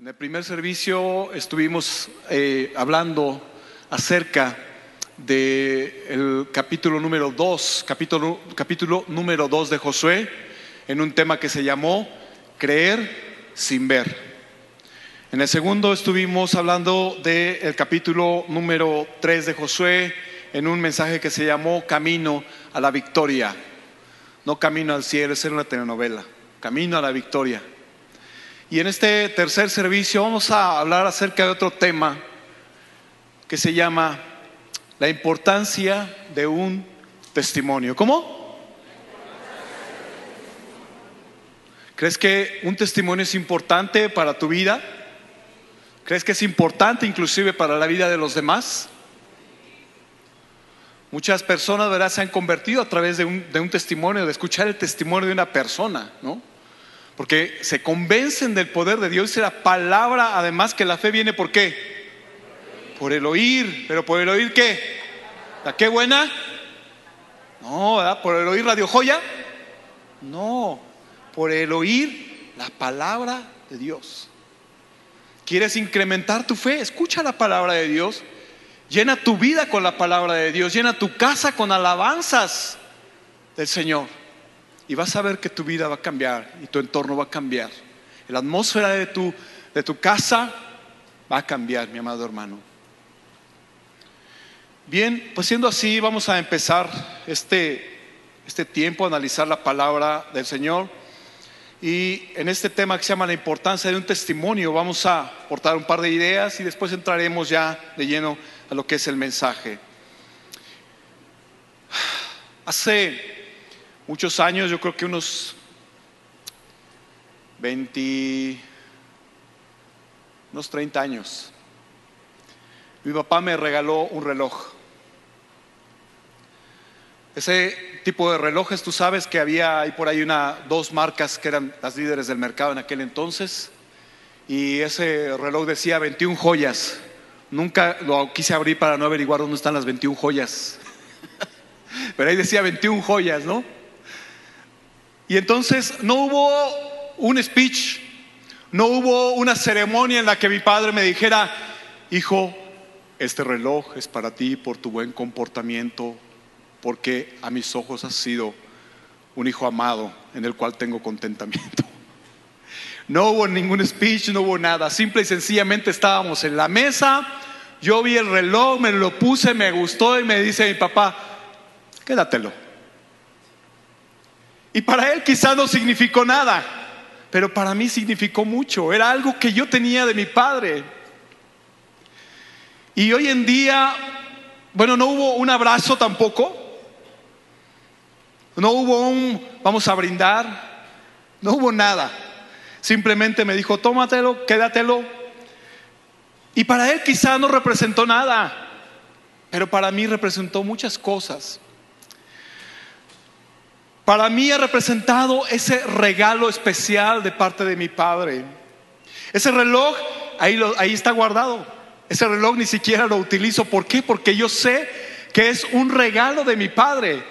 En el primer servicio estuvimos eh, hablando acerca del capítulo número 2, capítulo, capítulo número 2 de Josué, en un tema que se llamó Creer sin ver. En el segundo estuvimos hablando del capítulo número 3 de Josué, en un mensaje que se llamó Camino a la Victoria. No Camino al Cielo, es una telenovela. Camino a la Victoria. Y en este tercer servicio vamos a hablar acerca de otro tema que se llama la importancia de un testimonio. ¿Cómo? ¿Crees que un testimonio es importante para tu vida? ¿Crees que es importante inclusive para la vida de los demás? Muchas personas, ¿verdad?, se han convertido a través de un, de un testimonio, de escuchar el testimonio de una persona, ¿no? Porque se convencen del poder de Dios y la palabra, además que la fe viene por qué? Por el oír, pero por el oír qué? ¿La qué buena? No, ¿verdad? ¿Por el oír radio joya? No, por el oír la palabra de Dios. ¿Quieres incrementar tu fe? Escucha la palabra de Dios. Llena tu vida con la palabra de Dios. Llena tu casa con alabanzas del Señor y vas a ver que tu vida va a cambiar y tu entorno va a cambiar. La atmósfera de tu, de tu casa va a cambiar, mi amado hermano. Bien, pues siendo así, vamos a empezar este, este tiempo a analizar la palabra del Señor. Y en este tema que se llama la importancia de un testimonio, vamos a aportar un par de ideas y después entraremos ya de lleno a lo que es el mensaje. Hace muchos años, yo creo que unos 20, unos 30 años, mi papá me regaló un reloj. Ese tipo de relojes, tú sabes que había ahí por ahí una, dos marcas que eran las líderes del mercado en aquel entonces, y ese reloj decía 21 joyas. Nunca lo quise abrir para no averiguar dónde están las 21 joyas. Pero ahí decía 21 joyas, ¿no? Y entonces no hubo un speech, no hubo una ceremonia en la que mi padre me dijera, hijo, este reloj es para ti por tu buen comportamiento, porque a mis ojos has sido un hijo amado en el cual tengo contentamiento. No hubo ningún speech, no hubo nada, simple y sencillamente estábamos en la mesa, yo vi el reloj, me lo puse, me gustó y me dice mi papá, quédatelo. Y para él quizá no significó nada, pero para mí significó mucho. Era algo que yo tenía de mi padre. Y hoy en día, bueno, no hubo un abrazo tampoco. No hubo un vamos a brindar. No hubo nada. Simplemente me dijo, tómatelo, quédatelo. Y para él quizá no representó nada, pero para mí representó muchas cosas para mí ha representado ese regalo especial de parte de mi padre. Ese reloj, ahí, ahí está guardado. Ese reloj ni siquiera lo utilizo. ¿Por qué? Porque yo sé que es un regalo de mi padre.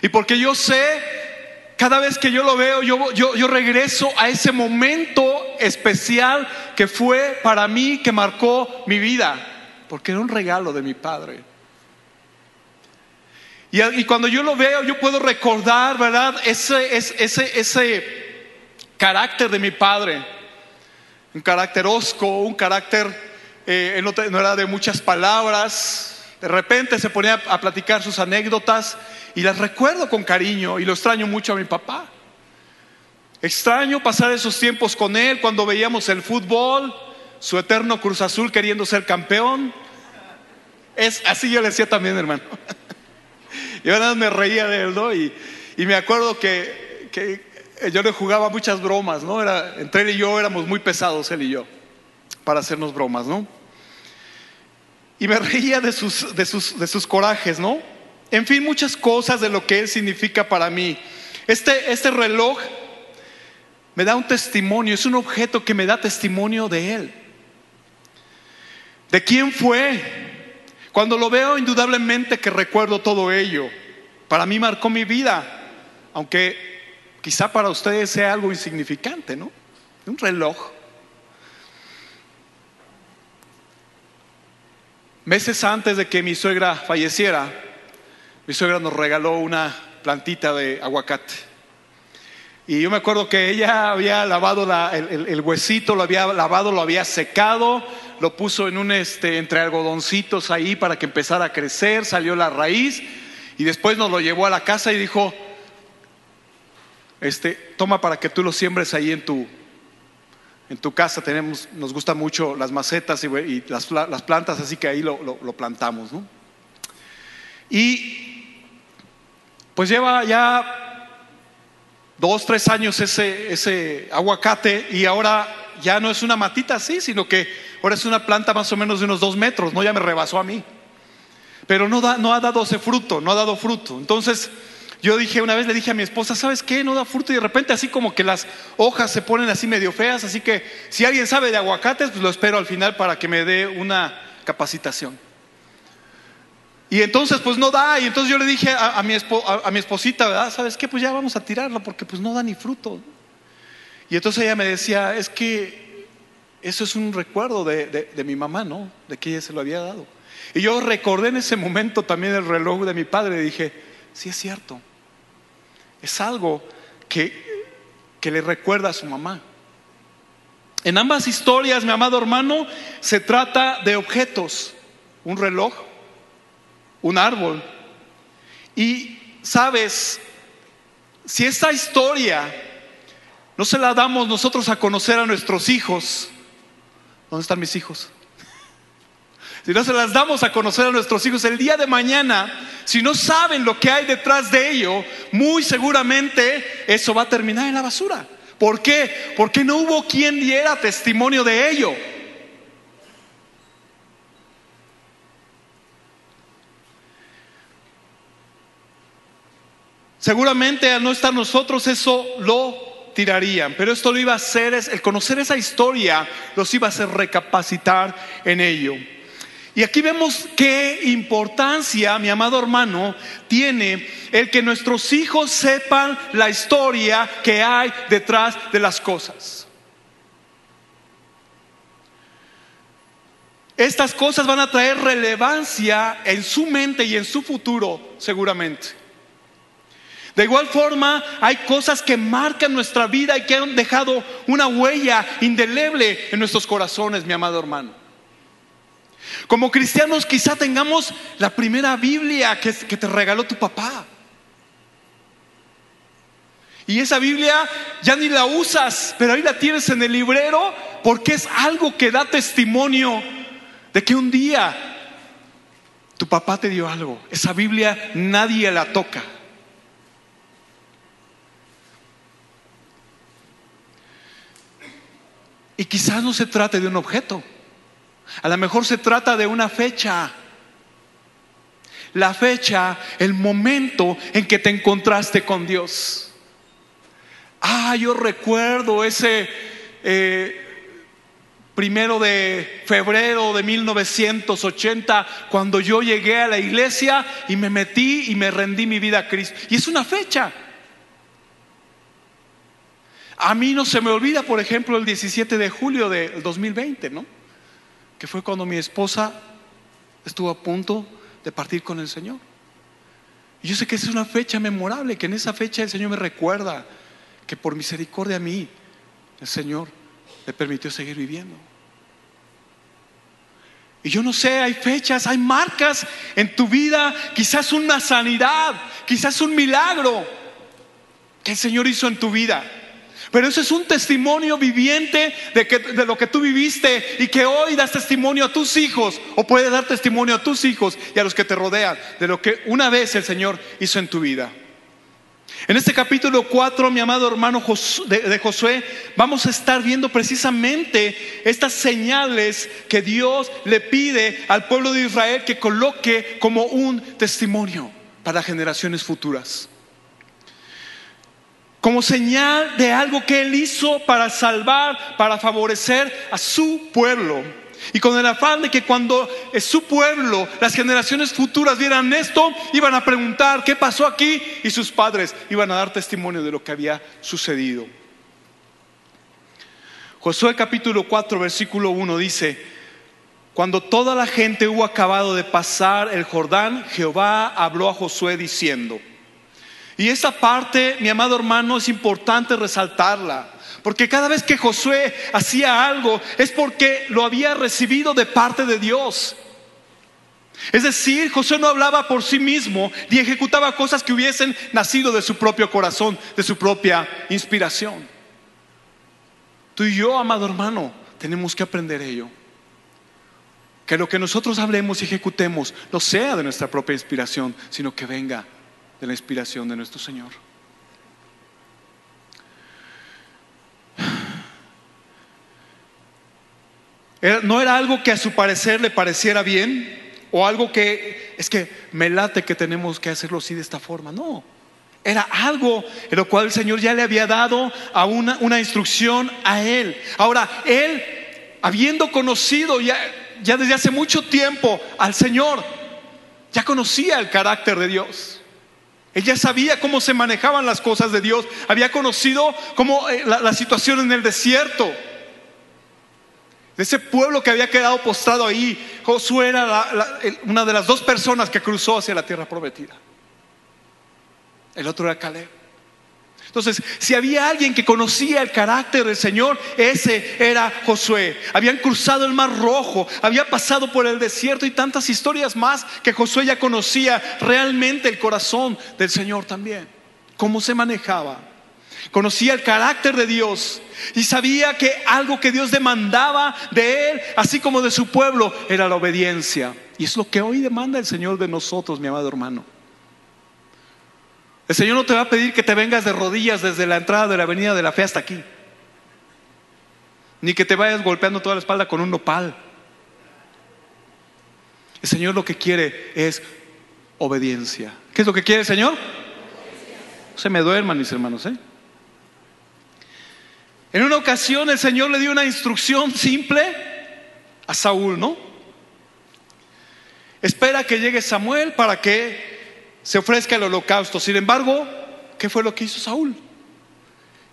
Y porque yo sé, cada vez que yo lo veo, yo, yo, yo regreso a ese momento especial que fue para mí, que marcó mi vida. Porque era un regalo de mi padre. Y, cuando yo lo veo, yo puedo recordar, ¿verdad? Ese, ese, ese carácter de mi padre. Un carácter osco, un carácter, eh, no, no, era de muchas palabras. De repente se ponía a platicar sus anécdotas y las recuerdo con cariño y lo extraño mucho a mi papá. Extraño pasar esos tiempos con él cuando veíamos el fútbol, su eterno Cruz Azul queriendo ser campeón. Es así yo le decía también, hermano. Yo nada me reía de él, ¿no? Y, me acuerdo que, yo le jugaba muchas bromas, ¿no? Era, entre él y yo éramos muy pesados, él y yo, para hacernos bromas, ¿no? Y me reía de sus corajes, ¿no? En fin, muchas cosas de lo que él significa para mí. Este, este reloj me da un testimonio, es un objeto que me da testimonio de él. ¿De quién fue? Cuando lo veo, indudablemente que recuerdo todo ello. Para mí marcó mi vida, aunque quizá para ustedes sea algo insignificante, ¿no? Un reloj. Meses antes de que mi suegra falleciera, mi suegra nos regaló una plantita de aguacate. Y yo me acuerdo que ella había lavado el, huesito, lo había lavado, lo había secado, lo puso en un este entre algodoncitos ahí para que empezara a crecer, salió la raíz y después nos lo llevó a la casa y dijo, este, toma para que tú lo siembres ahí en tu en tu casa tenemos, nos gustan mucho las macetas y, las, plantas, así que ahí lo, plantamos. Y pues lleva ya dos, tres años ese, ese aguacate y ahora ya no es una matita así, sino que ahora es una planta más o menos de unos dos metros, ¿no? Ya me rebasó a mí. Pero no, da, no ha dado ese fruto, no ha dado fruto. Entonces, yo dije, una vez le dije a mi esposa, ¿sabes qué? No da fruto y de repente así como que las hojas se ponen así medio feas, así que si alguien sabe de aguacates, pues lo espero al final para que me dé una capacitación. Y entonces pues no da, y entonces yo le dije a, mi, a, mi, esposita, ¿verdad? ¿Sabes qué? Pues ya vamos a tirarlo porque pues no da ni fruto. Y entonces ella me decía, es que eso es un recuerdo de, de mi mamá, ¿no? De que ella se lo había dado. Y yo recordé en ese momento también el reloj de mi padre y dije, sí es cierto. Es algo que, que le recuerda a su mamá. En ambas historias, mi amado hermano, se trata de objetos, un reloj, un árbol. Y sabes, si esta historia no se la damos nosotros a conocer a nuestros hijos, ¿dónde están mis hijos? si no se las damos a conocer a nuestros hijos el día de mañana, si no saben lo que hay detrás de ello, muy seguramente eso va a terminar en la basura. ¿Por qué? Porque no hubo quien diera testimonio de ello. Seguramente al no estar nosotros eso lo tirarían, pero esto lo iba a hacer, el conocer esa historia los iba a hacer recapacitar en ello. Y aquí vemos qué importancia, mi amado hermano, tiene el que nuestros hijos sepan la historia que hay detrás de las cosas. Estas cosas van a traer relevancia en su mente y en su futuro, seguramente. De igual forma, hay cosas que marcan nuestra vida y que han dejado una huella indeleble en nuestros corazones, mi amado hermano. Como cristianos quizá tengamos la primera Biblia que, te regaló tu papá. Y esa Biblia ya ni la usas, pero ahí la tienes en el librero porque es algo que da testimonio de que un día tu papá te dio algo. Esa Biblia nadie la toca. Y quizás no se trate de un objeto. A lo mejor se trata de una fecha. La fecha, el momento en que te encontraste con Dios. Ah, yo recuerdo ese eh, primero de febrero de 1980, cuando yo llegué a la iglesia y me metí y me rendí mi vida a Cristo. Y es una fecha. A mí no se me olvida, por ejemplo, el 17 de julio del 2020, ¿no? que fue cuando mi esposa estuvo a punto de partir con el Señor. Y yo sé que es una fecha memorable, que en esa fecha el Señor me recuerda que por misericordia a mí, el Señor me permitió seguir viviendo. Y yo no sé, hay fechas, hay marcas en tu vida, quizás una sanidad, quizás un milagro que el Señor hizo en tu vida. Pero eso es un testimonio viviente de, lo que tú viviste y que hoy das testimonio a tus hijos o puedes dar testimonio a tus hijos y a los que te rodean de lo que una vez el Señor hizo en tu vida. En este capítulo 4, mi amado hermano de Josué, vamos a estar viendo precisamente estas señales que Dios le pide al pueblo de Israel que coloque como un testimonio para generaciones futuras como señal de algo que Él hizo para salvar, para favorecer a su pueblo. Y con el afán de que cuando su pueblo, las generaciones futuras vieran esto, iban a preguntar qué pasó aquí y sus padres iban a dar testimonio de lo que había sucedido. Josué capítulo 4, versículo 1 dice, Cuando toda la gente hubo acabado de pasar el Jordán, Jehová habló a Josué diciendo, y esta parte, mi amado hermano, es importante resaltarla, porque cada vez que Josué hacía algo es porque lo había recibido de parte de Dios. Es decir, Josué no hablaba por sí mismo ni ejecutaba cosas que hubiesen nacido de su propio corazón, de su propia inspiración. Tú y yo, amado hermano, tenemos que aprender ello. Que lo que nosotros hablemos y ejecutemos no sea de nuestra propia inspiración, sino que venga de la inspiración de nuestro Señor. No era algo que a su parecer le pareciera bien o algo que es que me late que tenemos que hacerlo así de esta forma. No, era algo en lo cual el Señor ya le había dado a una, una instrucción a él. Ahora, él, habiendo conocido ya, ya desde hace mucho tiempo al Señor, ya conocía el carácter de Dios. Él ya sabía cómo se manejaban las cosas de Dios, había conocido cómo eh, la, situación en el desierto. De ese pueblo que había quedado postrado ahí, Josué era una de las dos personas que cruzó hacia la tierra prometida. El otro era Caleb. Entonces, si había alguien que conocía el carácter del Señor, ese era Josué. Habían cruzado el mar rojo, había pasado por el desierto y tantas historias más que Josué ya conocía realmente el corazón del Señor también. Cómo se manejaba. Conocía el carácter de Dios y sabía que algo que Dios demandaba de él, así como de su pueblo, era la obediencia. Y es lo que hoy demanda el Señor de nosotros, mi amado hermano. El Señor no te va a pedir que te vengas de rodillas desde la entrada de la avenida de la fe hasta aquí. Ni que te vayas golpeando toda la espalda con un nopal. El Señor lo que quiere es obediencia. ¿Qué es lo que quiere el Señor? Se me duerman mis hermanos, ¿eh? En una ocasión el Señor le dio una instrucción simple a Saúl, ¿no? Espera que llegue Samuel para que se ofrezca el holocausto. Sin embargo, ¿qué fue lo que hizo Saúl?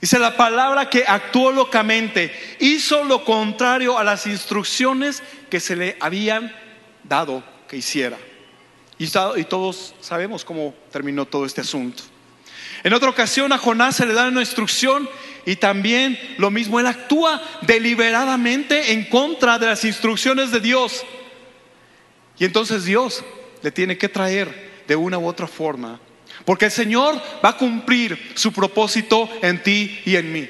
Dice la palabra que actuó locamente, hizo lo contrario a las instrucciones que se le habían dado que hiciera. Y, todos sabemos cómo terminó todo este asunto. En otra ocasión a Jonás se le da una instrucción y también lo mismo, él actúa deliberadamente en contra de las instrucciones de Dios. Y entonces Dios le tiene que traer de una u otra forma. Porque el Señor va a cumplir su propósito en ti y en mí.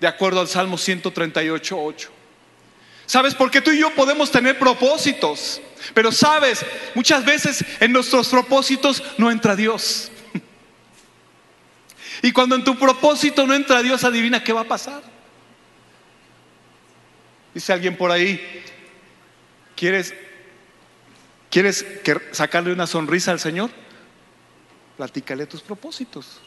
De acuerdo al Salmo 138, 8. ¿Sabes? por qué tú y yo podemos tener propósitos. Pero sabes, muchas veces en nuestros propósitos no entra Dios. Y cuando en tu propósito no entra Dios, adivina qué va a pasar. Dice alguien por ahí, ¿quieres ¿Quieres sacarle una sonrisa al Señor? Platícale tus propósitos.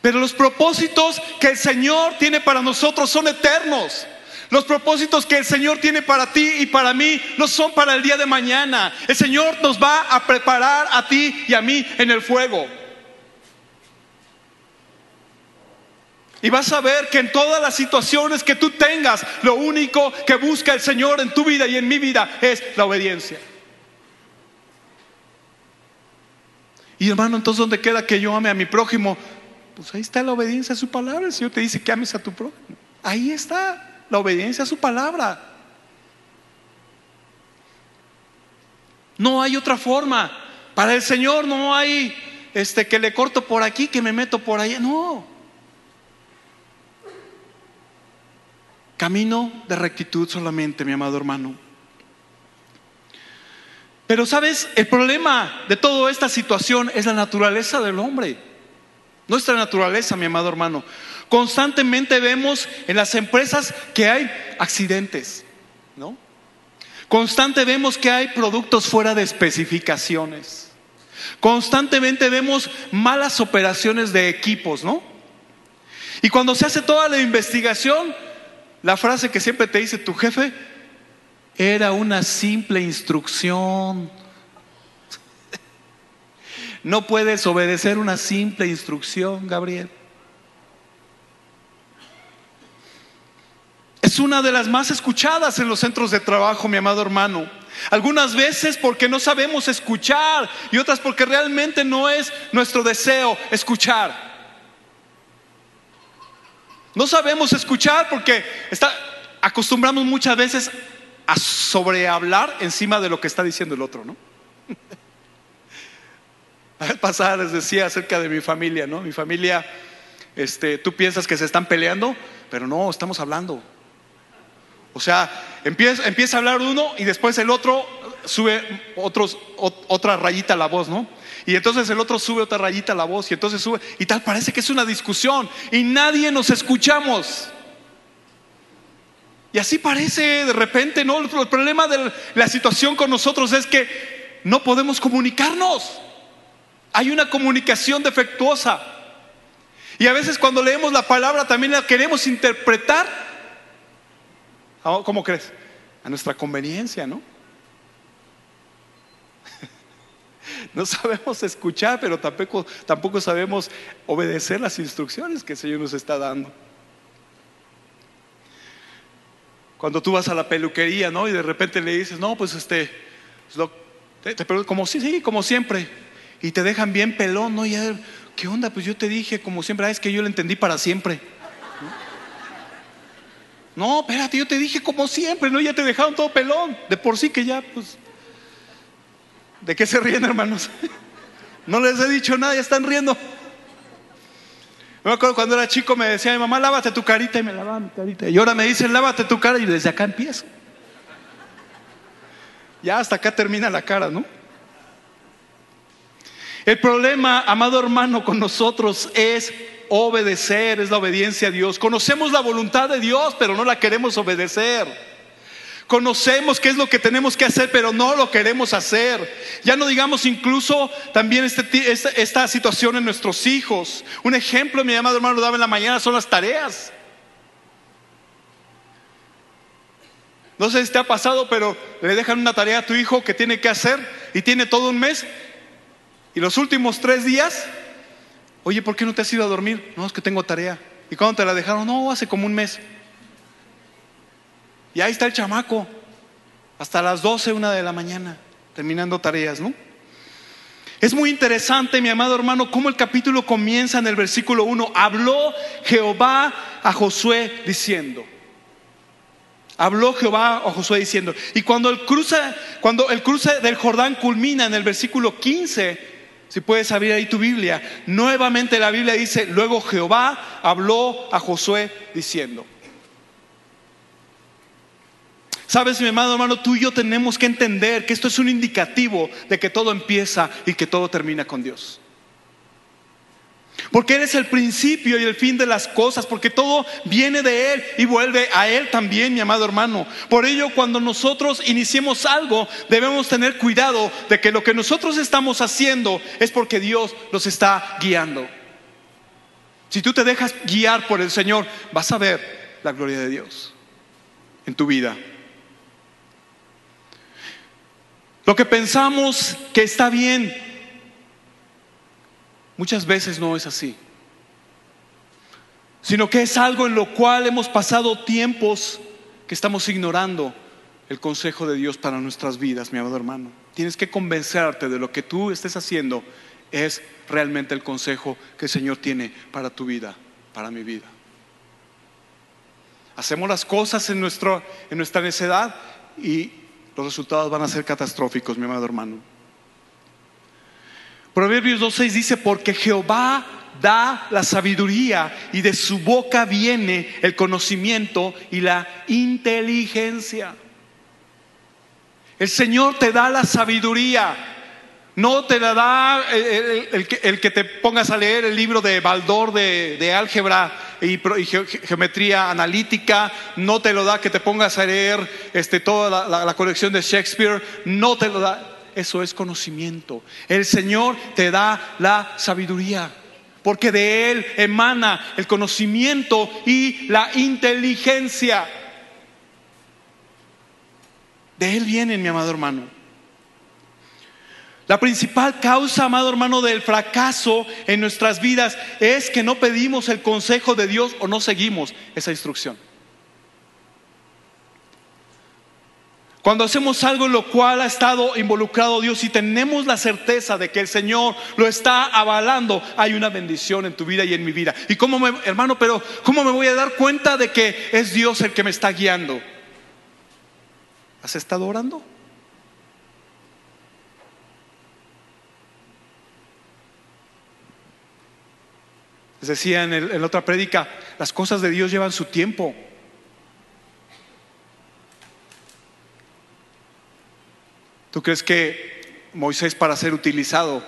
Pero los propósitos que el Señor tiene para nosotros son eternos. Los propósitos que el Señor tiene para ti y para mí no son para el día de mañana. El Señor nos va a preparar a ti y a mí en el fuego. Y vas a ver que en todas las situaciones que tú tengas, lo único que busca el Señor en tu vida y en mi vida es la obediencia. Y hermano, entonces ¿dónde queda que yo ame a mi prójimo? Pues ahí está la obediencia a su palabra. El Señor te dice que ames a tu prójimo. Ahí está la obediencia a su palabra. No hay otra forma. Para el Señor no hay este que le corto por aquí, que me meto por allá. No. Camino de rectitud solamente, mi amado hermano. Pero sabes, el problema de toda esta situación es la naturaleza del hombre. Nuestra naturaleza, mi amado hermano. Constantemente vemos en las empresas que hay accidentes, ¿no? Constantemente vemos que hay productos fuera de especificaciones. Constantemente vemos malas operaciones de equipos, ¿no? Y cuando se hace toda la investigación, la frase que siempre te dice tu jefe era una simple instrucción. No puedes obedecer una simple instrucción, Gabriel. Es una de las más escuchadas en los centros de trabajo, mi amado hermano. Algunas veces porque no sabemos escuchar y otras porque realmente no es nuestro deseo escuchar. No sabemos escuchar porque está, acostumbramos muchas veces a sobrehablar encima de lo que está diciendo el otro, ¿no? Al pasar les decía acerca de mi familia, ¿no? Mi familia, este, tú piensas que se están peleando, pero no, estamos hablando. O sea, empieza, empieza a hablar uno y después el otro sube otros, otra rayita la voz, ¿no? Y entonces el otro sube otra rayita la voz y entonces sube y tal, parece que es una discusión y nadie nos escuchamos. Y así parece de repente, ¿no? El problema de la situación con nosotros es que no podemos comunicarnos. Hay una comunicación defectuosa. Y a veces cuando leemos la palabra también la queremos interpretar. ¿Cómo crees? A nuestra conveniencia, ¿no? No sabemos escuchar, pero tampoco, tampoco sabemos obedecer las instrucciones que el Señor nos está dando. Cuando tú vas a la peluquería, ¿no? Y de repente le dices, no, pues este, te, como sí, sí, como siempre. Y te dejan bien pelón, ¿no? Y ¿qué onda? Pues yo te dije, como siempre, ah, es que yo lo entendí para siempre. No, espérate, yo te dije como siempre, ¿no? Ya te dejaron todo pelón. De por sí que ya, pues, ¿De qué se ríen, hermanos? No les he dicho nada, ya están riendo. Me acuerdo cuando era chico me decía mi mamá, lávate tu carita y me lavaba mi carita. Y ahora me dicen, lávate tu cara y desde acá empiezo. Ya hasta acá termina la cara, ¿no? El problema, amado hermano, con nosotros es obedecer, es la obediencia a Dios. Conocemos la voluntad de Dios, pero no la queremos obedecer. Conocemos qué es lo que tenemos que hacer, pero no lo queremos hacer. Ya no digamos incluso también este, esta, situación en nuestros hijos. Un ejemplo, mi amado hermano lo daba en la mañana, son las tareas. No sé si te ha pasado, pero le dejan una tarea a tu hijo que tiene que hacer y tiene todo un mes. Y los últimos tres días, oye, ¿por qué no te has ido a dormir? No, es que tengo tarea. ¿Y cuándo te la dejaron? No, hace como un mes. Y ahí está el chamaco, hasta las 12, una de la mañana, terminando tareas, ¿no? Es muy interesante, mi amado hermano, cómo el capítulo comienza en el versículo 1. Habló Jehová a Josué diciendo. Habló Jehová a Josué diciendo. Y cuando el cruce, cuando el cruce del Jordán culmina en el versículo 15, si puedes abrir ahí tu Biblia, nuevamente la Biblia dice, luego Jehová habló a Josué diciendo. Sabes, mi amado hermano, tú y yo tenemos que entender que esto es un indicativo de que todo empieza y que todo termina con Dios. Porque Él es el principio y el fin de las cosas, porque todo viene de Él y vuelve a Él también, mi amado hermano. Por ello, cuando nosotros iniciemos algo, debemos tener cuidado de que lo que nosotros estamos haciendo es porque Dios nos está guiando. Si tú te dejas guiar por el Señor, vas a ver la gloria de Dios en tu vida. Lo que pensamos que está bien, muchas veces no es así, sino que es algo en lo cual hemos pasado tiempos que estamos ignorando el consejo de Dios para nuestras vidas, mi amado hermano. Tienes que convencerte de lo que tú estés haciendo es realmente el consejo que el Señor tiene para tu vida, para mi vida. Hacemos las cosas en, nuestro, en nuestra necedad y los resultados van a ser catastróficos, mi amado hermano. Proverbios 2.6 dice, porque Jehová da la sabiduría y de su boca viene el conocimiento y la inteligencia. El Señor te da la sabiduría. No te la da el, que, te pongas a leer el libro de Baldor de álgebra y, geometría analítica, no te lo da que te pongas a leer este, toda la, colección de Shakespeare, no te lo da. Eso es conocimiento. El Señor te da la sabiduría, porque de Él emana el conocimiento y la inteligencia. De Él viene, mi amado hermano. La principal causa, amado hermano, del fracaso en nuestras vidas es que no pedimos el consejo de Dios o no seguimos esa instrucción. Cuando hacemos algo en lo cual ha estado involucrado Dios y tenemos la certeza de que el Señor lo está avalando, hay una bendición en tu vida y en mi vida. ¿Y cómo me, hermano, pero cómo me voy a dar cuenta de que es Dios el que me está guiando? ¿Has estado orando? Les decía en, en otra prédica, las cosas de Dios llevan su tiempo. ¿Tú crees que Moisés para ser utilizado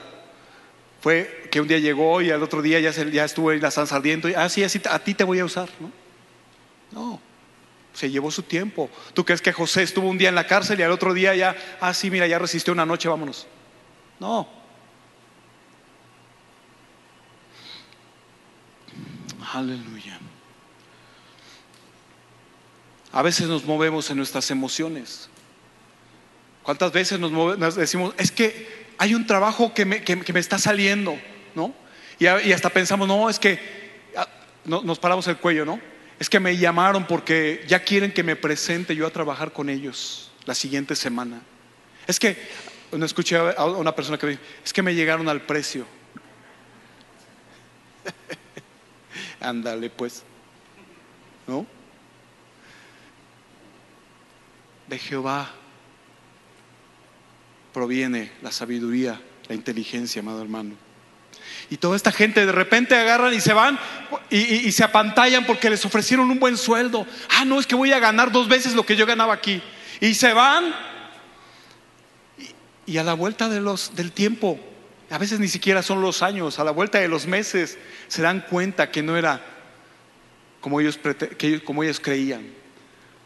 fue que un día llegó y al otro día ya, estuvo en la San y ah, así, a ti te voy a usar? No, no, se llevó su tiempo. ¿Tú crees que José estuvo un día en la cárcel y al otro día ya, ah, sí, mira, ya resistió una noche, vámonos? No. Aleluya. A veces nos movemos en nuestras emociones. ¿Cuántas veces nos, decimos, es que hay un trabajo que me, está saliendo, ¿no? Y, hasta pensamos, no, es que ah, nos paramos el cuello, ¿no? Es que me llamaron porque ya quieren que me presente yo a trabajar con ellos la siguiente semana. Es que, no escuché a una persona que me dijo, es que me llegaron al precio. Ándale, pues, ¿no? De Jehová proviene la sabiduría, la inteligencia, amado hermano. Y toda esta gente de repente agarran y se van y, se apantallan porque les ofrecieron un buen sueldo. Ah, no, es que voy a ganar dos veces lo que yo ganaba aquí. Y se van y, a la vuelta de los, del tiempo, a veces ni siquiera son los años, a la vuelta de los meses, se dan cuenta que no era como ellos, como ellos creían.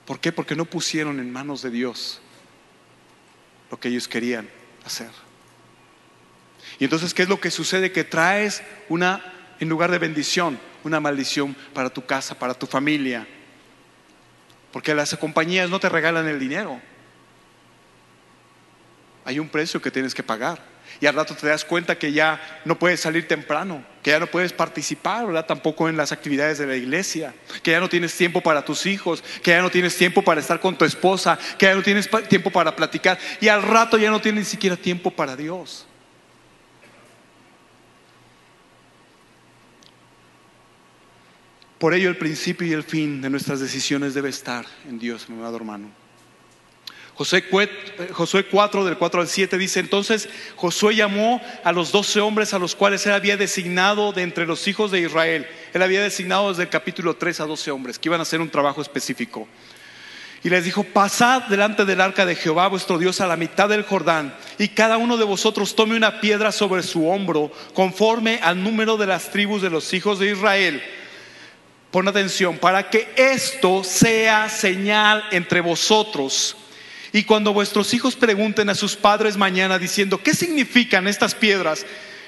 ¿Por qué? Porque no pusieron en manos de Dios lo que ellos querían hacer. Y entonces, ¿qué es lo que sucede? Que traes una, en lugar de bendición, una maldición para tu casa, para tu familia. Porque las compañías no te regalan el dinero. Hay un precio que tienes que pagar y al rato te das cuenta que ya no puedes salir temprano, que ya no puedes participar, ¿verdad? Tampoco en las actividades de la iglesia, que ya no tienes tiempo para tus hijos, que ya no tienes tiempo para estar con tu esposa, que ya no tienes tiempo para platicar y al rato ya no tienes ni siquiera tiempo para Dios. Por ello el principio y el fin de nuestras decisiones debe estar en Dios, mi amado hermano. Josué 4 del 4 al 7 dice, entonces Josué llamó a los doce hombres a los cuales él había designado de entre los hijos de Israel. Él había designado desde el capítulo 3 a doce hombres que iban a hacer un trabajo específico. Y les dijo, pasad delante del arca de Jehová vuestro Dios a la mitad del Jordán, y cada uno de vosotros tome una piedra sobre su hombro, conforme al número de las tribus de los hijos de Israel. Pon atención, para que esto sea señal entre vosotros y cuando vuestros hijos pregunten a sus padres mañana diciendo, ¿qué significan estas piedras?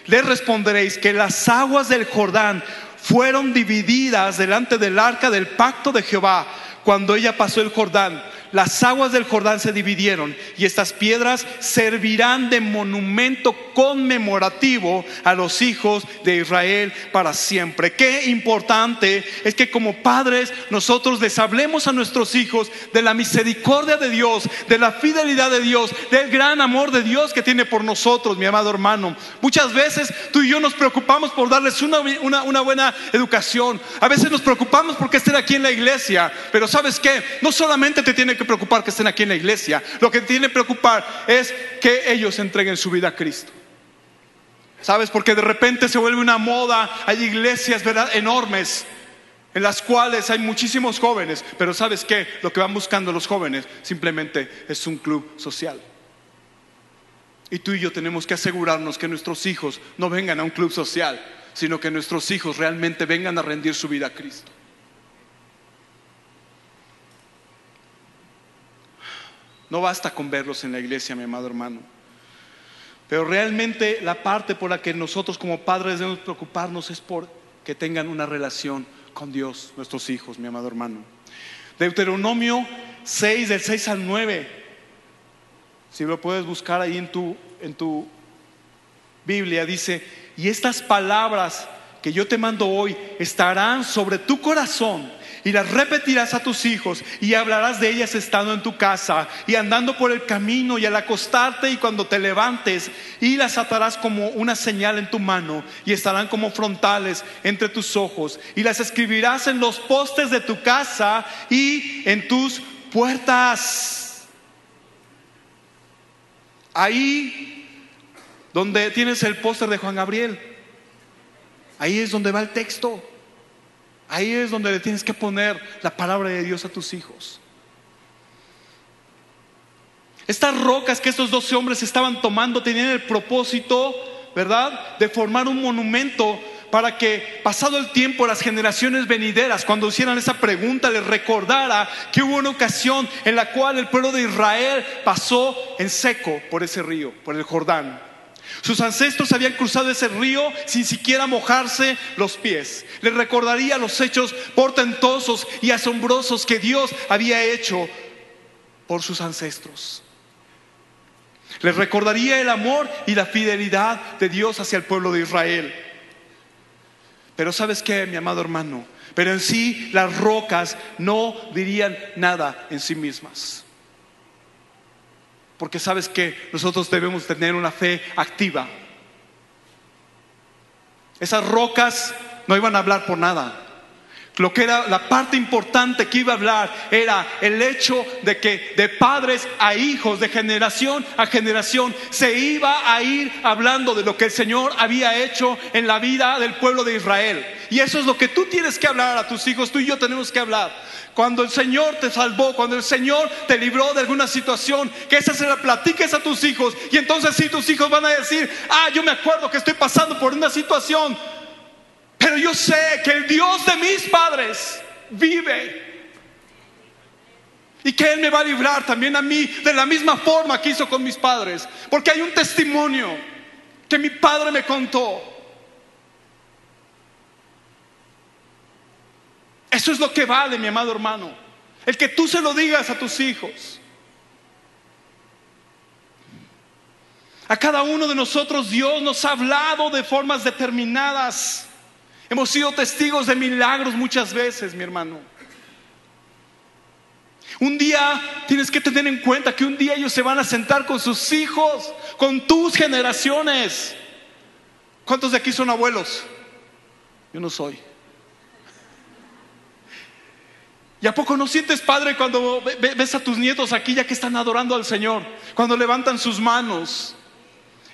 Les responderéis que las aguas del Jordán fueron divididas delante del arca del pacto de Jehová cuando ella pasó el Jordán las aguas del Jordán se dividieron y estas piedras servirán de monumento conmemorativo a los hijos de Israel para siempre. Qué importante es que como padres nosotros les hablemos a nuestros hijos de la misericordia de Dios, de la fidelidad de Dios, del gran amor de Dios que tiene por nosotros, mi amado hermano. Muchas veces tú y yo nos preocupamos por darles una, buena educación. A veces nos preocupamos porque estén aquí en la iglesia, pero ¿sabes qué? No solamente te tiene que preocupar que estén aquí en la iglesia. Lo que tiene que preocupar es que ellos entreguen su vida a Cristo. ¿Sabes? Porque de repente se vuelve una moda. Hay iglesias, ¿verdad? Enormes en las cuales hay muchísimos jóvenes. Pero ¿sabes qué? Lo que van buscando los jóvenes simplemente es un club social. Y tú y yo tenemos que asegurarnos que nuestros hijos no vengan a un club social, sino que nuestros hijos realmente vengan a rendir su vida a Cristo. No basta con verlos en la iglesia, mi amado hermano. Pero realmente la parte por la que nosotros como padres debemos preocuparnos es por que tengan una relación con Dios, nuestros hijos, mi amado hermano. Deuteronomio 6, del 6 al 9. Si lo puedes buscar ahí en tu, en tu Biblia, dice, y estas palabras que yo te mando hoy estarán sobre tu corazón y las repetirás a tus hijos y hablarás de ellas estando en tu casa y andando por el camino y al acostarte y cuando te levantes y las atarás como una señal en tu mano y estarán como frontales entre tus ojos y las escribirás en los postes de tu casa y en tus puertas. Ahí donde tienes el póster de Juan Gabriel, ahí es donde va el texto. Ahí es donde le tienes que poner la palabra de Dios a tus hijos. Estas rocas que estos doce hombres estaban tomando tenían el propósito, ¿verdad?, de formar un monumento para que pasado el tiempo las generaciones venideras, cuando hicieran esa pregunta, les recordara que hubo una ocasión en la cual el pueblo de Israel pasó en seco por ese río, por el Jordán. Sus ancestros habían cruzado ese río sin siquiera mojarse los pies. Les recordaría los hechos portentosos y asombrosos que Dios había hecho por sus ancestros. Les recordaría el amor y la fidelidad de Dios hacia el pueblo de Israel. Pero sabes qué, mi amado hermano, pero en sí las rocas no dirían nada en sí mismas. Porque sabes que nosotros debemos tener una fe activa. Esas rocas no iban a hablar por nada. Lo que era la parte importante que iba a hablar era el hecho de que de padres a hijos, de generación a generación, se iba a ir hablando de lo que el Señor había hecho en la vida del pueblo de Israel. Y eso es lo que tú tienes que hablar a tus hijos, tú y yo tenemos que hablar. Cuando el Señor te salvó, cuando el Señor te libró de alguna situación, que esa se la platiques a tus hijos. Y entonces sí, tus hijos van a decir, ah, yo me acuerdo que estoy pasando por una situación pero yo sé que el Dios de mis padres vive. Y que Él me va a librar también a mí de la misma forma que hizo con mis padres. Porque hay un testimonio que mi padre me contó. Eso es lo que vale, mi amado hermano. El que tú se lo digas a tus hijos. A cada uno de nosotros Dios nos ha hablado de formas determinadas. Hemos sido testigos de milagros muchas veces, mi hermano. Un día tienes que tener en cuenta que un día ellos se van a sentar con sus hijos, con tus generaciones. ¿Cuántos de aquí son abuelos? Yo no soy. ¿Y a poco no sientes padre cuando ves a tus nietos aquí ya que están adorando al Señor? Cuando levantan sus manos,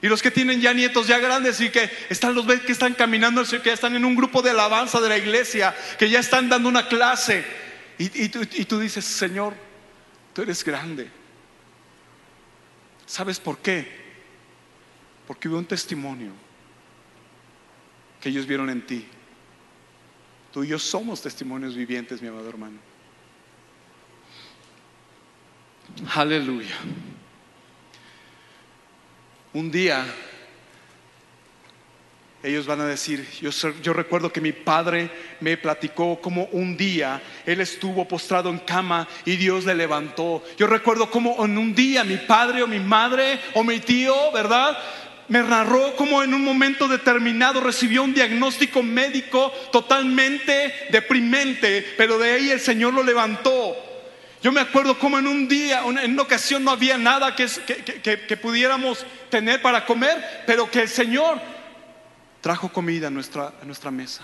y los que tienen ya nietos ya grandes y que están los que están caminando, que ya están en un grupo de alabanza de la iglesia, que ya están dando una clase. Y, tú, y tú dices, Señor, tú eres grande. ¿Sabes por qué? Porque hubo un testimonio que ellos vieron en ti. Tú y yo somos testimonios vivientes, mi amado hermano. Aleluya un día ellos van a decir, yo, recuerdo que mi padre me platicó como un día él estuvo postrado en cama y Dios le levantó. Yo recuerdo como en un día mi padre o mi madre o mi tío, ¿verdad? Me narró como en un momento determinado recibió un diagnóstico médico totalmente deprimente, pero de ahí el Señor lo levantó. Yo me acuerdo como en un día, en una ocasión no había nada que, que, pudiéramos tener para comer, pero que el Señor trajo comida a nuestra, a nuestra mesa.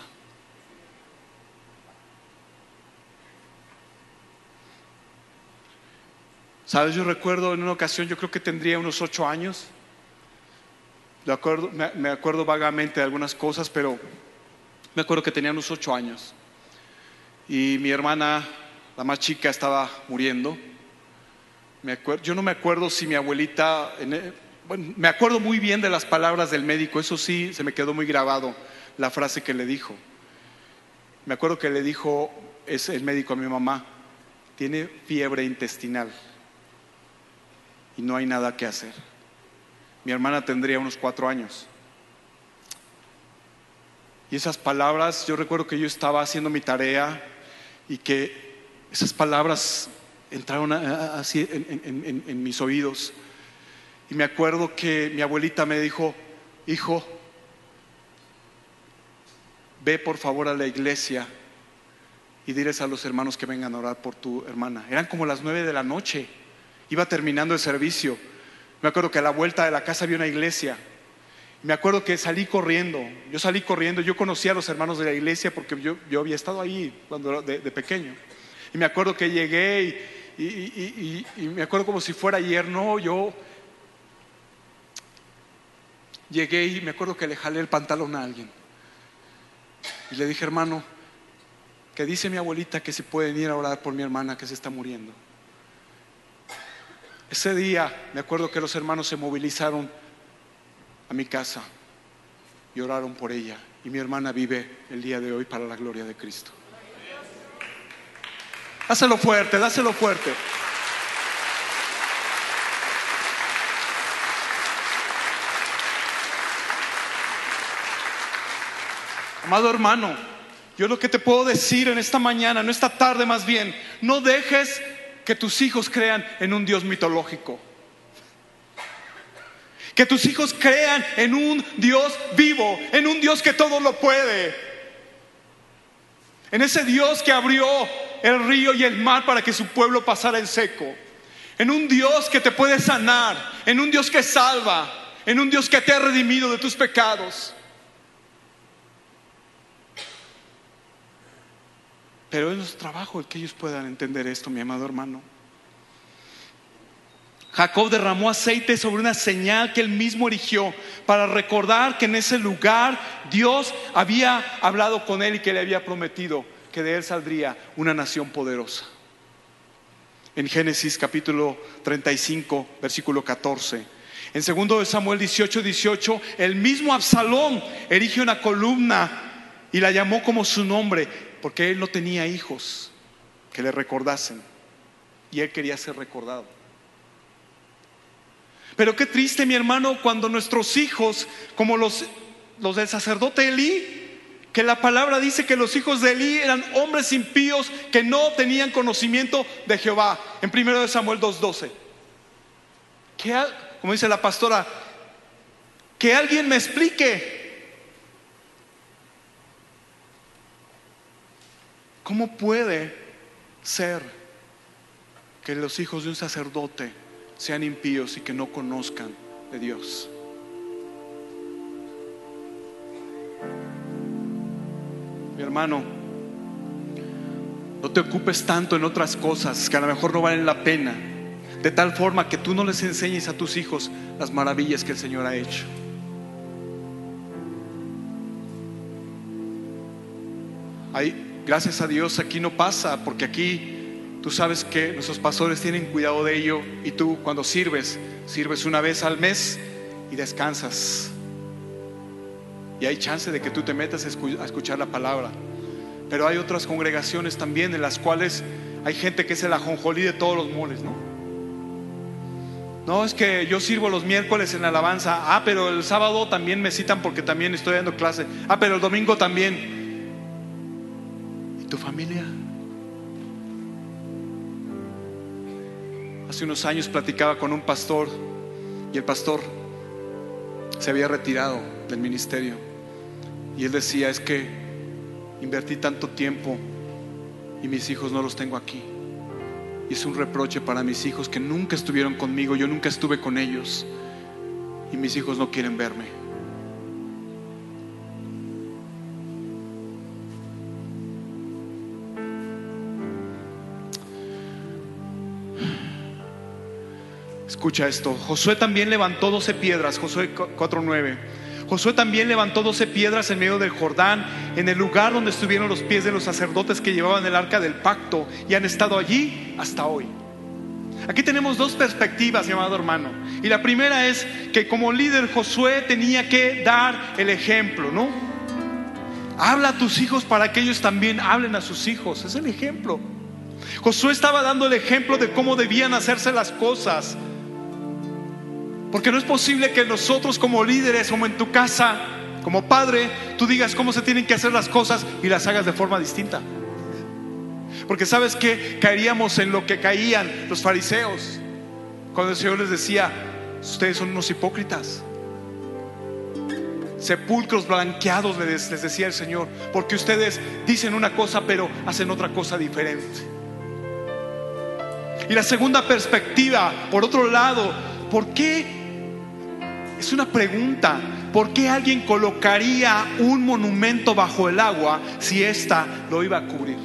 Sabes, yo recuerdo en una ocasión, yo creo que tendría unos ocho años. me, acuerdo vagamente de algunas cosas, pero me acuerdo que tenía unos ocho años. Y mi hermana la más chica estaba muriendo. yo no me acuerdo si mi abuelita, e, me acuerdo muy bien de las palabras del médico, eso sí, se me quedó muy grabado la frase que le dijo. Me acuerdo que le dijo es el médico a mi mamá, tiene fiebre intestinal y no hay nada que hacer. Mi hermana tendría unos cuatro años. Y esas palabras, yo recuerdo que yo estaba haciendo mi tarea y que esas palabras entraron así en, mis oídos. Me acuerdo que mi abuelita me dijo, hijo, ve por favor a la iglesia y diles a los hermanos que vengan a orar por tu hermana. Eran como las nueve de la noche, iba terminando el servicio. Me acuerdo que a la vuelta de la casa había una iglesia. Me acuerdo que salí corriendo, yo salí corriendo, yo conocía a los hermanos de la iglesia porque yo, yo había estado ahí cuando de, de pequeño. Y me acuerdo que llegué y, y, me acuerdo como si fuera ayer, no, yo llegué y me acuerdo que le jalé el pantalón a alguien. Y le dije, hermano, que dice mi abuelita que si pueden ir a orar por mi hermana que se está muriendo. Ese día me acuerdo que los hermanos se movilizaron a mi casa y oraron por ella. Y mi hermana vive el día de hoy para la gloria de Cristo. Dáselo fuerte, dáselo fuerte. Amado hermano, yo lo que te puedo decir en esta mañana, en esta tarde más bien, no dejes que tus hijos crean en un Dios mitológico. Que tus hijos crean en un Dios vivo, en un Dios que todo lo puede. En ese Dios que abrió el río y el mar para que su pueblo pasara en seco. En un Dios que te puede sanar, en un Dios que salva, en un Dios que te ha redimido de tus pecados. Pero es nuestro trabajo el que ellos puedan entender esto, mi amado hermano. Jacob derramó aceite sobre una señal que él mismo erigió para recordar que en ese lugar Dios había hablado con él y que le había prometido que de él saldría una nación poderosa. En Génesis capítulo 35, versículo 14. En segundo de Samuel 18, 18, el mismo Absalón erige una columna y la llamó como su nombre, porque él no tenía hijos que le recordasen y él quería ser recordado. Pero qué triste, mi hermano, cuando nuestros hijos, como los, los del sacerdote Elí, que la palabra dice que los hijos de Elí eran hombres impíos que no tenían conocimiento de Jehová, en 1 Samuel 2.12. Como dice la pastora, que alguien me explique ¿Cómo puede ser que los hijos de un sacerdote sean impíos y que no conozcan de Dios? Mi hermano, no te ocupes tanto en otras cosas que a lo mejor no valen la pena, de tal forma que tú no les enseñes a tus hijos las maravillas que el Señor ha hecho. Gracias a Dios aquí no pasa, porque aquí tú sabes que nuestros pastores tienen cuidado de ello y tú cuando sirves, sirves una vez al mes y descansas. Y hay chance de que tú te metas a escuchar la palabra. Pero hay otras congregaciones también en las cuales hay gente que es el ajonjolí de todos los moles, ¿no? No, es que yo sirvo los miércoles en la alabanza. Ah, pero el sábado también me citan porque también estoy dando clase. Ah, pero el domingo también tu familia? Hace unos años platicaba con un pastor y el pastor se había retirado del ministerio y él decía, es que invertí tanto tiempo y mis hijos no los tengo aquí. Y es un reproche para mis hijos que nunca estuvieron conmigo, yo nunca estuve con ellos y mis hijos no quieren verme. Escucha esto. Josué también levantó doce piedras, Josué 4.9. Josué también levantó doce piedras en medio del Jordán, en el lugar donde estuvieron los pies de los sacerdotes que llevaban el arca del pacto y han estado allí hasta hoy. Aquí tenemos dos perspectivas, mi amado hermano. Y la primera es que como líder Josué tenía que dar el ejemplo, ¿no? Habla a tus hijos para que ellos también hablen a sus hijos. Es el ejemplo. Josué estaba dando el ejemplo de cómo debían hacerse las cosas. Porque no es posible que nosotros como líderes, como en tu casa, como padre, tú digas cómo se tienen que hacer las cosas y las hagas de forma distinta. Porque sabes que caeríamos en lo que caían los fariseos. Cuando el Señor les decía, ustedes son unos hipócritas. sepulcros blanqueados, les, les decía el Señor, porque ustedes dicen una cosa pero hacen otra cosa diferente. Y la segunda perspectiva, por otro lado, ¿por qué? Es una pregunta, ¿por qué alguien colocaría un monumento bajo el agua si ésta lo iba a cubrir?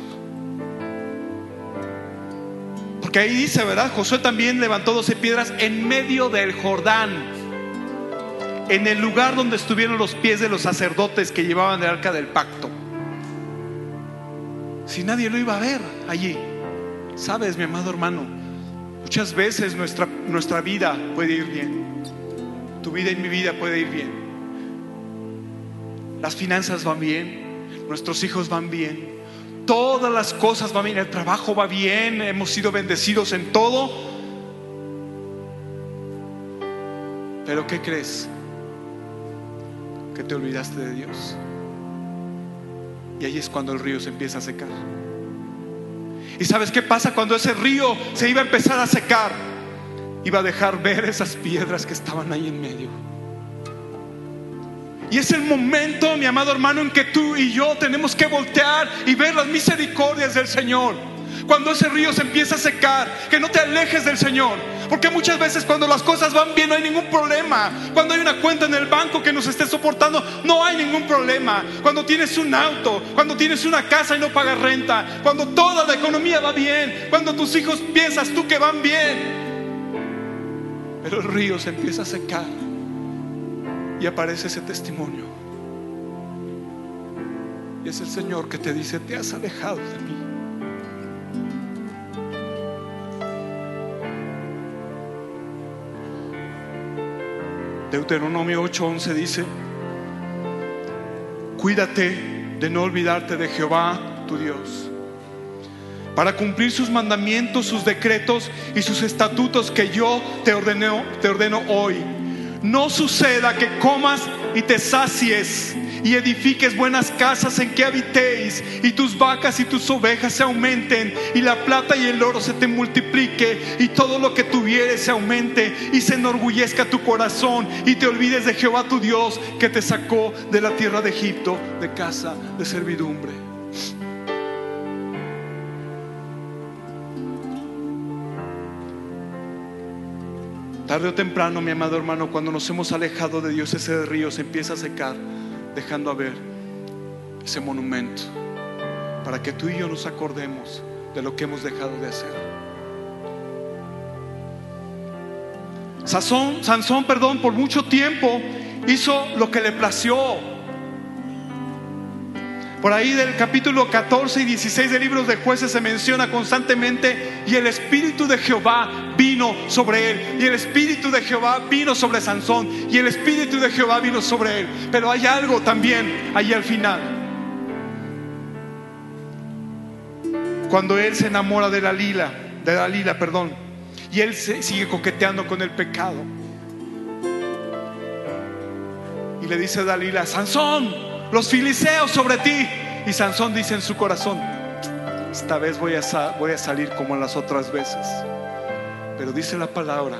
Porque ahí dice, ¿verdad? Josué también levantó 12 piedras en medio del Jordán, en el lugar donde estuvieron los pies de los sacerdotes que llevaban el arca del pacto. Si nadie lo iba a ver allí. Sabes, mi amado hermano, muchas veces nuestra, nuestra vida puede ir bien. Tu vida y mi vida puede ir bien. Las finanzas van bien, nuestros hijos van bien, todas las cosas van bien, el trabajo va bien, hemos sido bendecidos en todo. Pero ¿qué crees? Que te olvidaste de Dios. Y ahí es cuando el río se empieza a secar. ¿Y sabes qué pasa cuando ese río se iba a empezar a secar? Iba a dejar ver esas piedras que estaban ahí en medio. Y es el momento, mi amado hermano, en que tú y yo tenemos que voltear y ver las misericordias del Señor. Cuando ese río se empieza a secar, que no te alejes del Señor. Porque muchas veces cuando las cosas van bien no hay ningún problema. Cuando hay una cuenta en el banco que nos esté soportando, no hay ningún problema. Cuando tienes un auto, cuando tienes una casa y no pagas renta, cuando toda la economía va bien, cuando tus hijos piensas tú que van bien. Pero el río se empieza a secar y aparece ese testimonio. Y es el Señor que te dice, te has alejado de mí. Deuteronomio 8:11 dice, cuídate de no olvidarte de Jehová, tu Dios, para cumplir sus mandamientos, sus decretos y sus estatutos que yo te ordeno, te ordeno hoy. No suceda que comas y te sacies y edifiques buenas casas en que habitéis y tus vacas y tus ovejas se aumenten y la plata y el oro se te multiplique y todo lo que tuvieres se aumente y se enorgullezca tu corazón y te olvides de Jehová tu Dios que te sacó de la tierra de Egipto de casa de servidumbre. Tarde o temprano, mi amado hermano, cuando nos hemos alejado de Dios, ese río se empieza a secar dejando a ver ese monumento para que tú y yo nos acordemos de lo que hemos dejado de hacer. Sansón, Sansón, perdón, por mucho tiempo hizo lo que le plació. Por ahí del capítulo 14 y 16 de libros de jueces se menciona constantemente y el espíritu de Jehová vino sobre él y el espíritu de Jehová vino sobre Sansón y el espíritu de Jehová vino sobre él. Pero hay algo también ahí al final. Cuando él se enamora de Dalila, de Dalila, perdón, y él sigue coqueteando con el pecado. Y le dice a Dalila, Sansón, los filiseos sobre ti. Y Sansón dice en su corazón, esta vez voy a, salir como las otras veces. Pero dice la palabra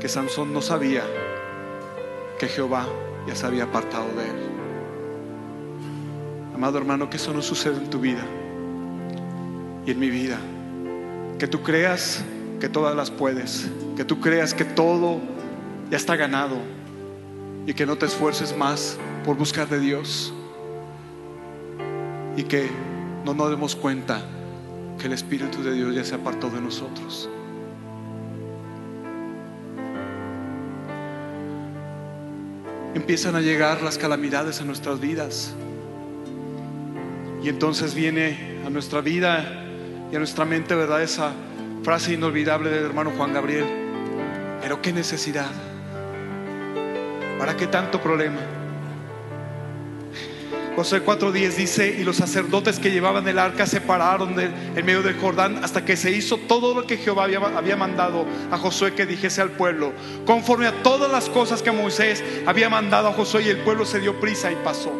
que Sansón no sabía que Jehová ya se había apartado de él. Amado hermano, que eso no sucede en tu vida y en mi vida. Que tú creas que todas las puedes, que tú creas que todo ya está ganado y que no te esfuerces más por buscar de Dios y que no nos demos cuenta que el Espíritu de Dios ya se apartó de nosotros. Empiezan a llegar las calamidades a nuestras vidas. Y entonces viene a nuestra vida y a nuestra mente, ¿verdad? Esa frase inolvidable del hermano Juan Gabriel. Pero qué necesidad. ¿Para qué tanto problema? José 4:10 dice, y los sacerdotes que llevaban el arca se pararon en medio del Jordán hasta que se hizo todo lo que Jehová había, había, mandado a Josué que dijese al pueblo, conforme a todas las cosas que Moisés había mandado a Josué y el pueblo se dio prisa y pasó.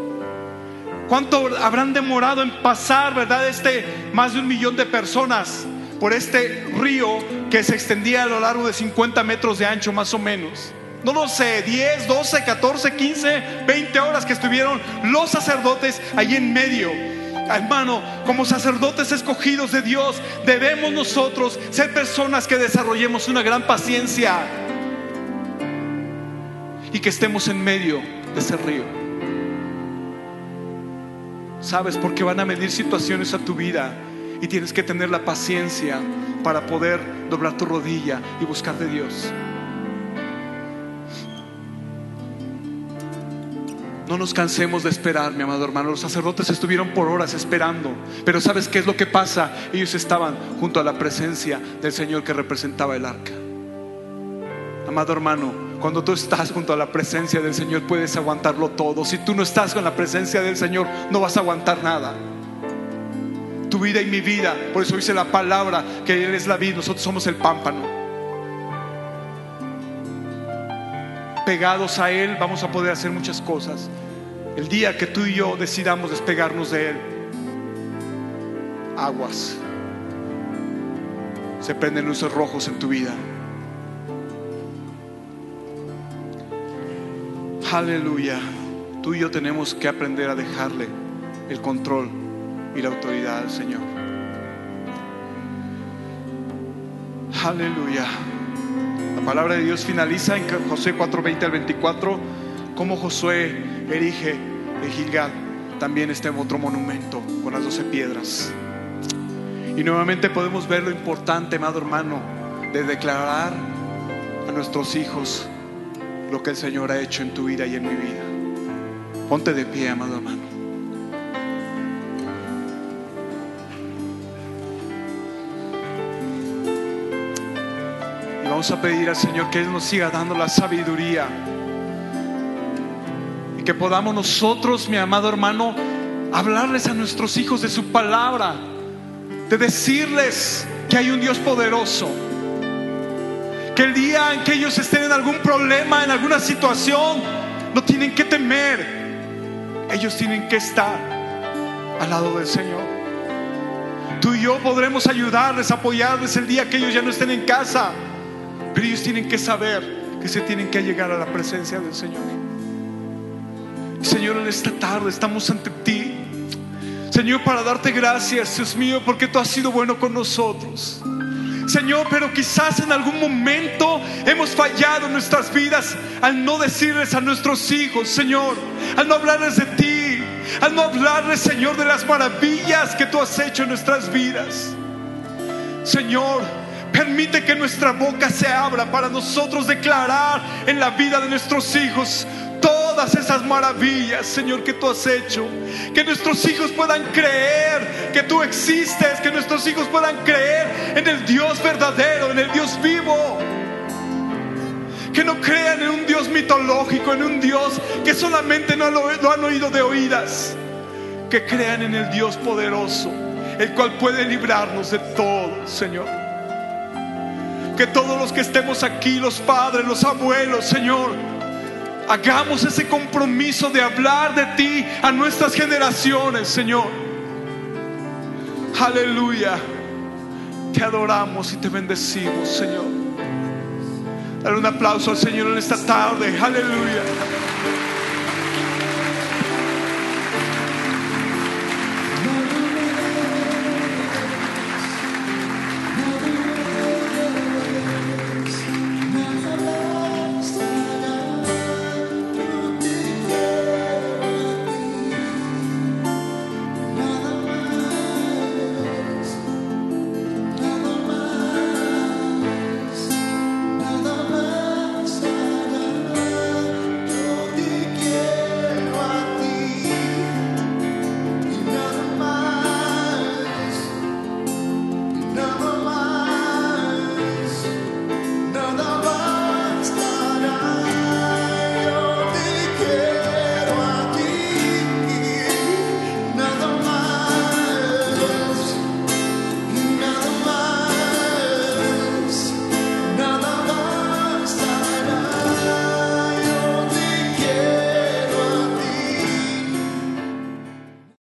¿Cuánto habrán demorado en pasar, verdad, este más de un millón de personas por este río que se extendía a lo largo de 50 metros de ancho más o menos? No lo sé, 10, 12, 14, 15, 20 horas que estuvieron los sacerdotes ahí en medio. Hermano, como sacerdotes escogidos de Dios, debemos nosotros ser personas que desarrollemos una gran paciencia y que estemos en medio de ese río. ¿Sabes? Porque van a venir situaciones a tu vida y tienes que tener la paciencia para poder doblar tu rodilla y buscar de Dios. No nos cansemos de esperar, mi amado hermano. Los sacerdotes estuvieron por horas esperando. Pero ¿sabes qué es lo que pasa? Ellos estaban junto a la presencia del Señor que representaba el arca. Amado hermano, cuando tú estás junto a la presencia del Señor puedes aguantarlo todo. Si tú no estás con la presencia del Señor no vas a aguantar nada. Tu vida y mi vida, por eso dice la palabra que Él es la vida, nosotros somos el pámpano. Pegados a Él, vamos a poder hacer muchas cosas. El día que tú y yo decidamos despegarnos de Él, aguas, se prenden luces rojos en tu vida. Aleluya. Tú y yo tenemos que aprender a dejarle el control y la autoridad al Señor. Aleluya. La palabra de Dios finaliza en José 4:20 al 24, como Josué erige en Gilgal también este otro monumento con las doce piedras. Y nuevamente podemos ver lo importante, amado hermano, de declarar a nuestros hijos lo que el Señor ha hecho en tu vida y en mi vida. Ponte de pie, amado hermano. A pedir al Señor que Él nos siga dando la sabiduría. Y que podamos nosotros, mi amado hermano, hablarles a nuestros hijos de su palabra. De decirles que hay un Dios poderoso. Que el día en que ellos estén en algún problema, en alguna situación, no tienen que temer. Ellos tienen que estar al lado del Señor. Tú y yo podremos ayudarles, apoyarles el día que ellos ya no estén en casa. Pero ellos tienen que saber que se tienen que llegar a la presencia del Señor. Señor, en esta tarde estamos ante ti. Señor, para darte gracias, Dios mío, porque tú has sido bueno con nosotros. Señor, pero quizás en algún momento hemos fallado en nuestras vidas al no decirles a nuestros hijos, Señor, al no hablarles de ti, al no hablarles, Señor, de las maravillas que tú has hecho en nuestras vidas. Señor, Permite que nuestra boca se abra para nosotros declarar en la vida de nuestros hijos todas esas maravillas, Señor, que tú has hecho. Que nuestros hijos puedan creer que tú existes, que nuestros hijos puedan creer en el Dios verdadero, en el Dios vivo. Que no crean en un Dios mitológico, en un Dios que solamente no lo, han oído de oídas. Que crean en el Dios poderoso, el cual puede librarnos de todo, Señor. Que todos los que estemos aquí, los padres, los abuelos, Señor, hagamos ese compromiso de hablar de ti a nuestras generaciones, Señor. Aleluya. Te adoramos y te bendecimos, Señor. Dale un aplauso al Señor en esta tarde. Aleluya.